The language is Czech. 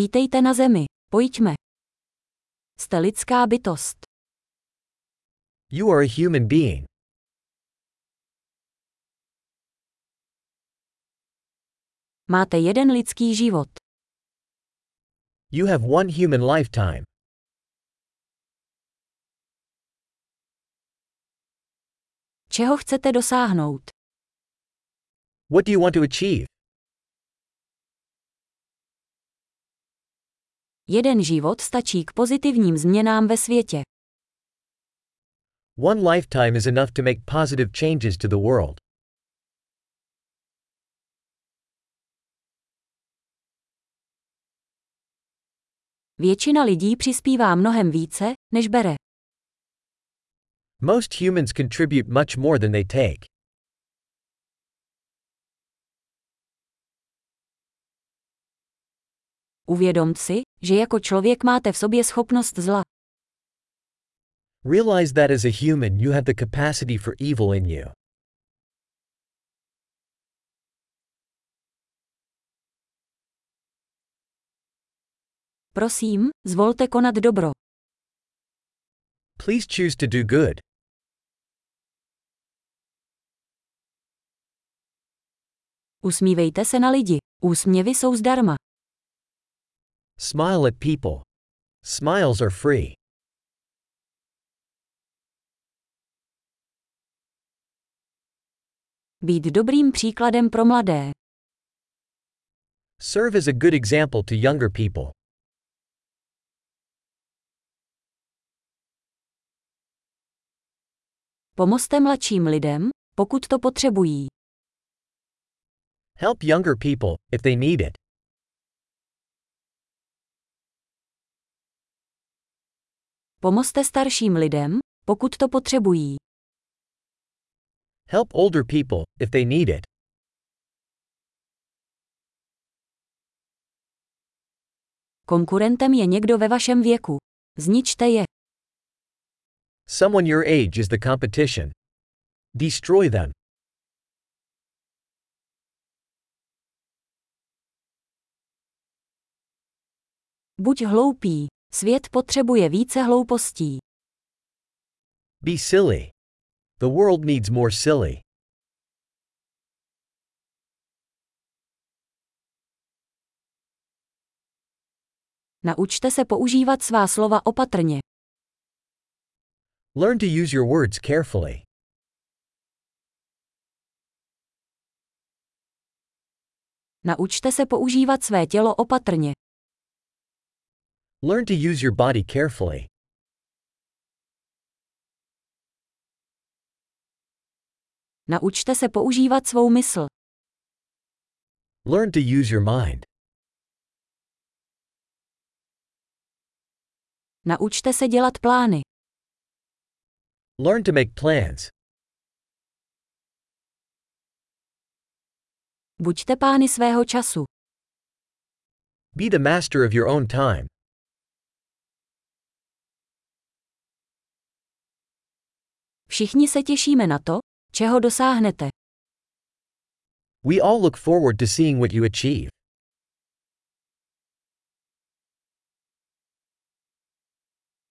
Vítejte na Zemi, pojďme. Jste lidská bytost. You are a human being. Máte jeden lidský život. You have one human lifetime. Čeho chcete dosáhnout? What do you want to achieve? Jeden život stačí k pozitivním změnám ve světě. One lifetime is enough to make positive changes to the world. Většina lidí přispívá mnohem více, než bere. Most humans contribute much more than they take. Uvědom si, že jako člověk máte v sobě schopnost zla. Realize that as a human you have the capacity for evil in you. Prosím, zvolte konat dobro. Please choose to do good. Usmívejte se na lidi. Úsměvy jsou zdarma. Smile at people. Smiles are free. Být dobrým příkladem pro mladé. Serve as a good example to younger people. Pomozte mladším lidem, pokud to potřebují. Help younger people, if they need it. Pomozte starším lidem, pokud to potřebují. Help older people, if they need it. Konkurentem je někdo ve vašem věku. Zničte je. Someone your age is the competition. Destroy them. Buď hloupý. Svět potřebuje více hloupostí. Be silly. The world needs more silly. Naučte se používat svá slova opatrně. Learn to use your words carefully. Naučte se používat své tělo opatrně. Learn to use your body carefully. Naučte se používat svou mysl. Learn to use your mind. Naučte se dělat plány. Learn to make plans. Buďte pány svého času. Be the master of your own time. Všichni se těšíme na to, čeho dosáhnete. We all look forward to seeing what you achieve.